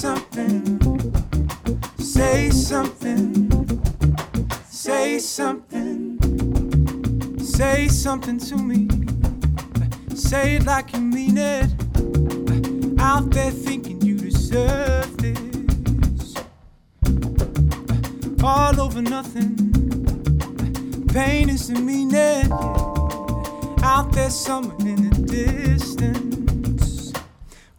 something, say something, say something, say something to me. Say it like you mean it. Out there thinking you deserve this. All over nothing. Pain is the meaning. Out there somewhere in the distance.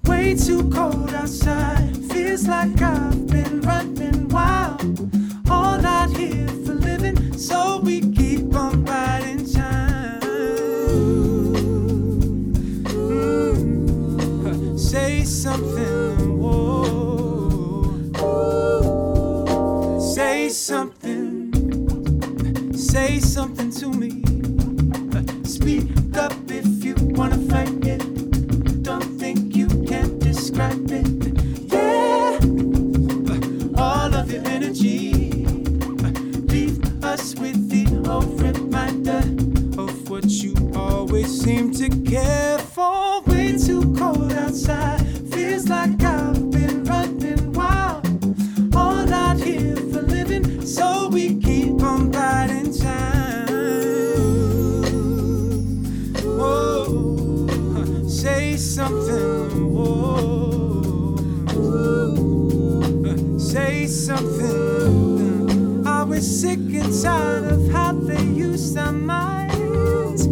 Way too cold outside. Feels like I've been running wild. All out here for living, so we sick and tired of how they used our minds.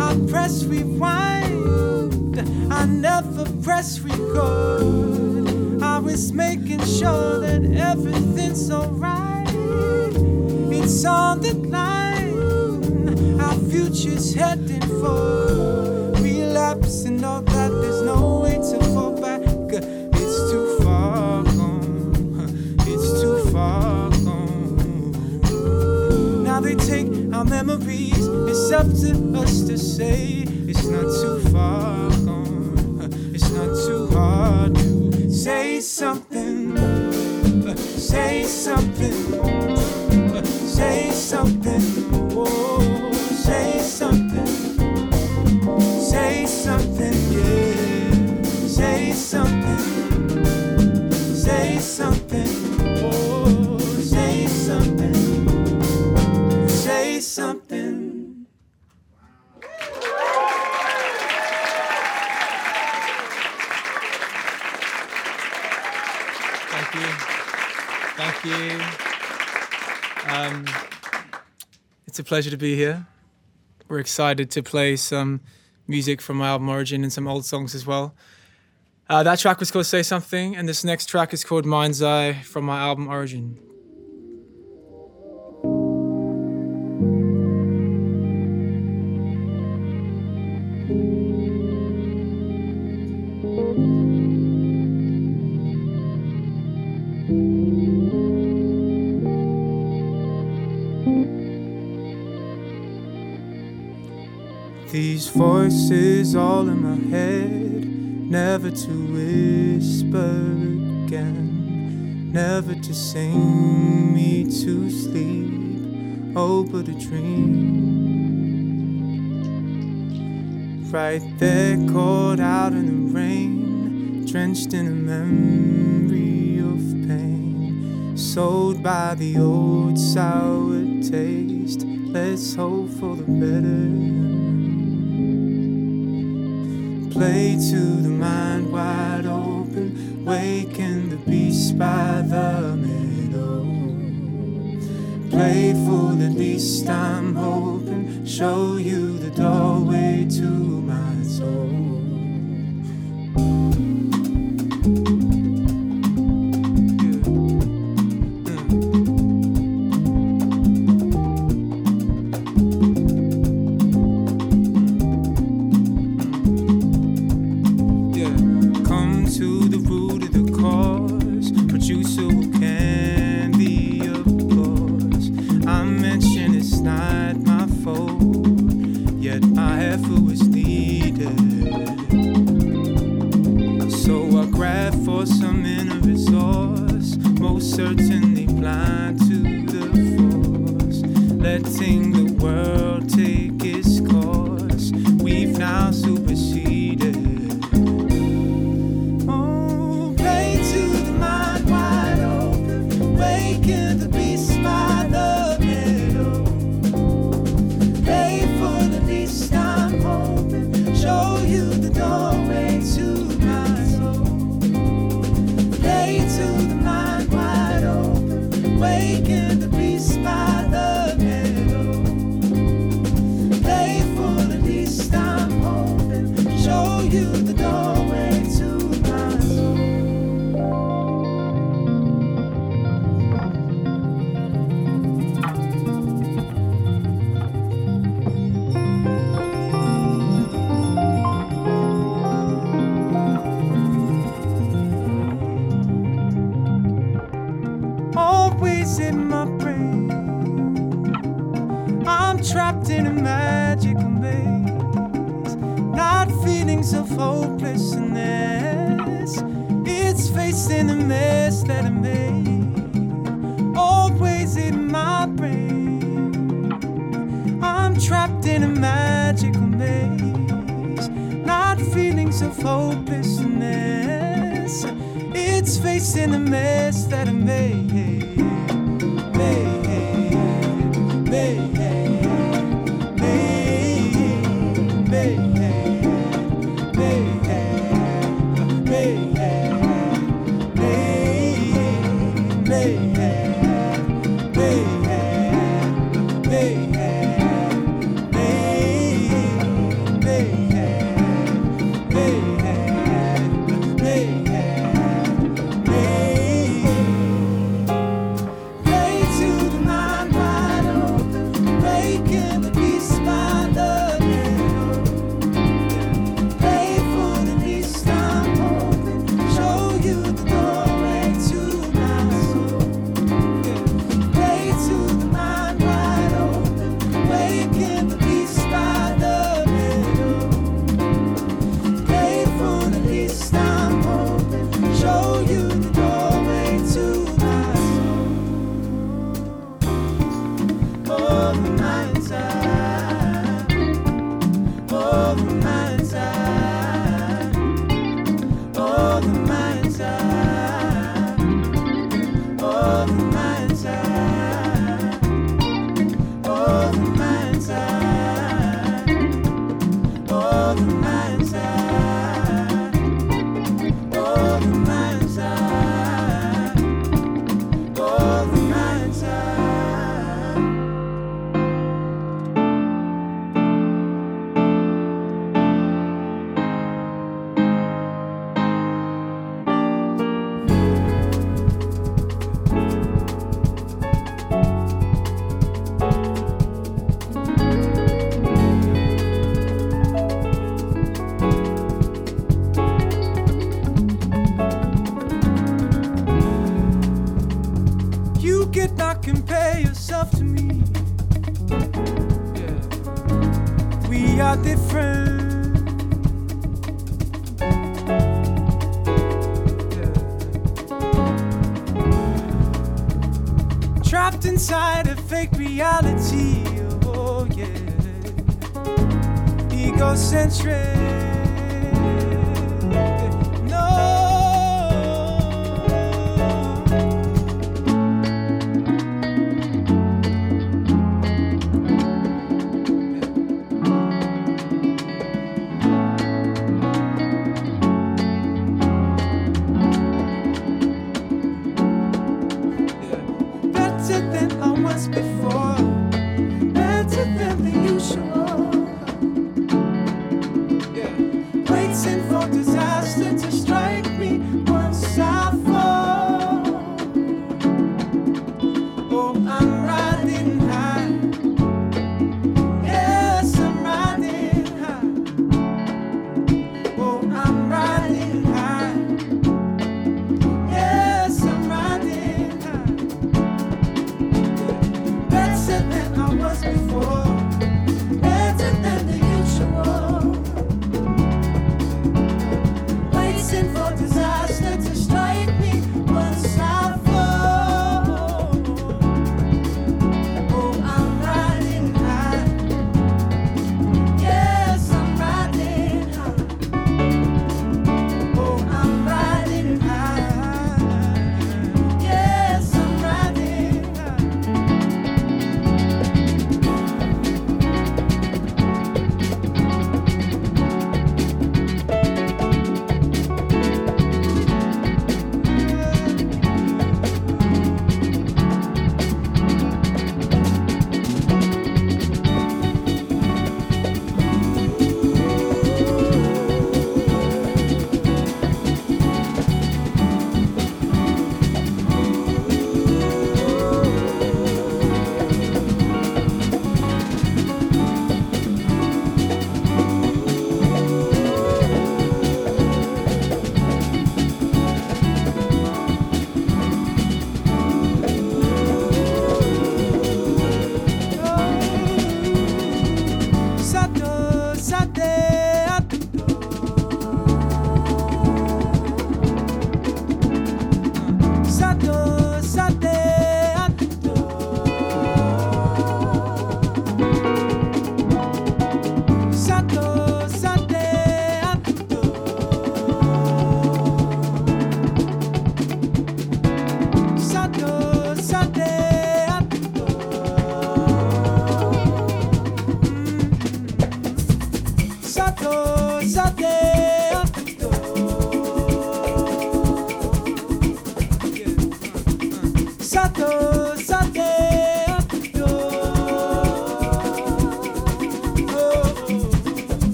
I press rewind. I never press record. I was making sure that everything's alright. It's on the line. Our future's heading for our memories. It's up to us to say it's not too far gone. It's not too hard to say something. Say something. It's a pleasure to be here. We're excited to play some music from my album Origin and some old songs as well. Uh, that track was called Say Something, and this next track is called Mind's Eye from my album Origin. These voices all in my head, never to whisper again, never to sing me to sleep, oh, but a dream. Right there, caught out in the rain, drenched in a memory of pain, sold by the old sour taste. Let's hope for the better play to the mind wide open, waken the beast by the middle. Playful, at least I'm hoping, show you of hopelessness. It's facing the mess that I made. Oh, mind's eye. inside a fake reality. Oh, yeah. Egocentric.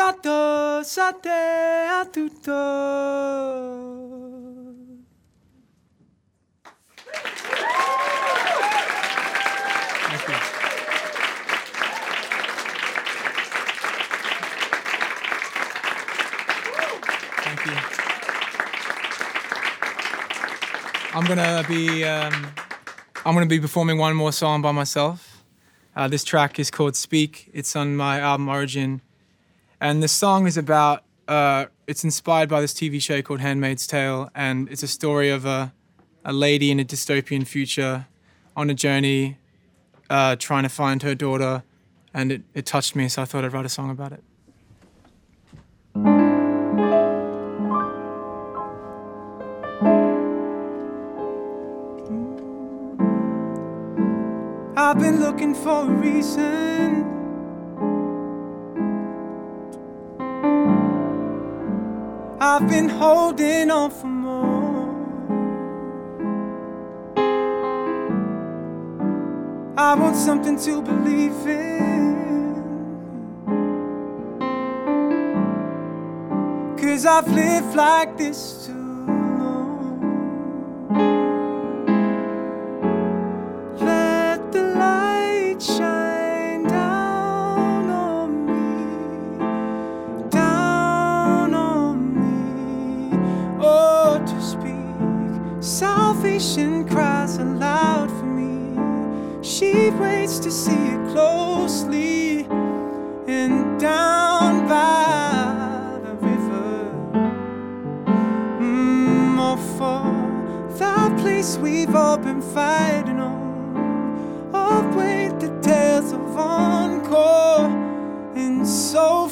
Sato, sate. Thank you. I'm gonna be um, I'm gonna be performing one more song by myself. Uh, this track is called "Speak." It's on my album Origin, and the song is about. Uh, it's inspired by this TV show called *Handmaid's Tale*, and it's a story of a a lady in a dystopian future on a journey uh, trying to find her daughter, and it, it touched me, so I thought I'd write a song about it. I've been looking for a reason. I've been holding on for more. I want something to believe in. Cause I've lived like this too She waits to see it closely and down by the river. Mm, or for that place we've all been fighting on. Of wait the tales of encore and soulful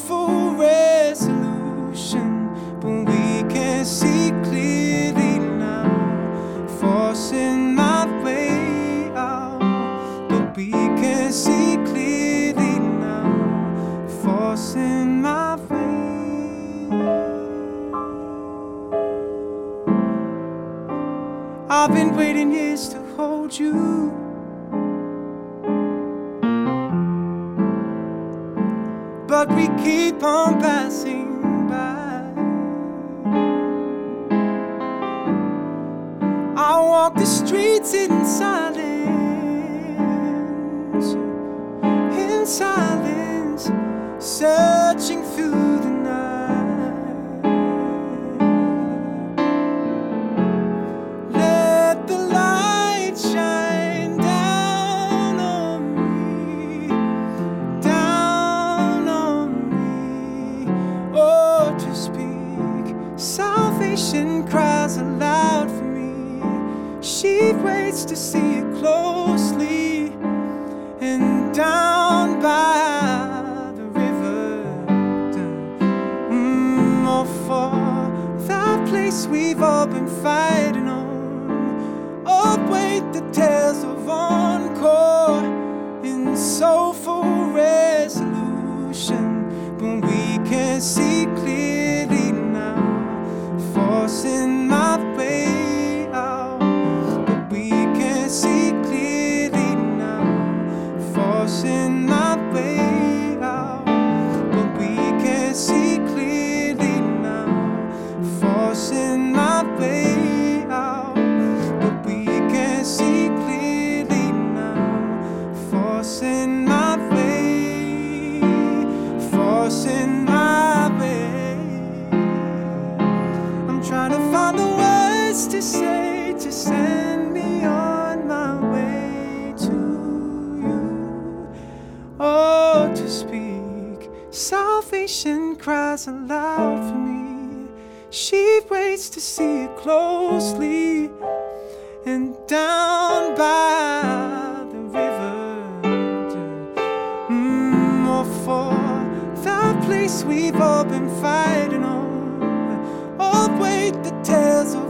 that place we've all been fighting on. Oh, wait, the tales of encore that place we've all been fighting on. Oh, wait, the tales of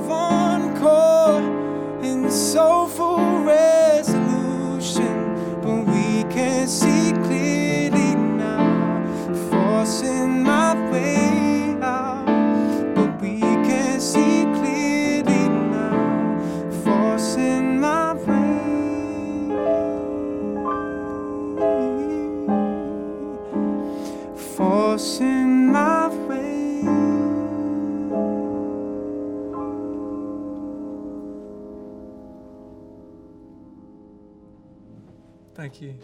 forcing my way. Thank you.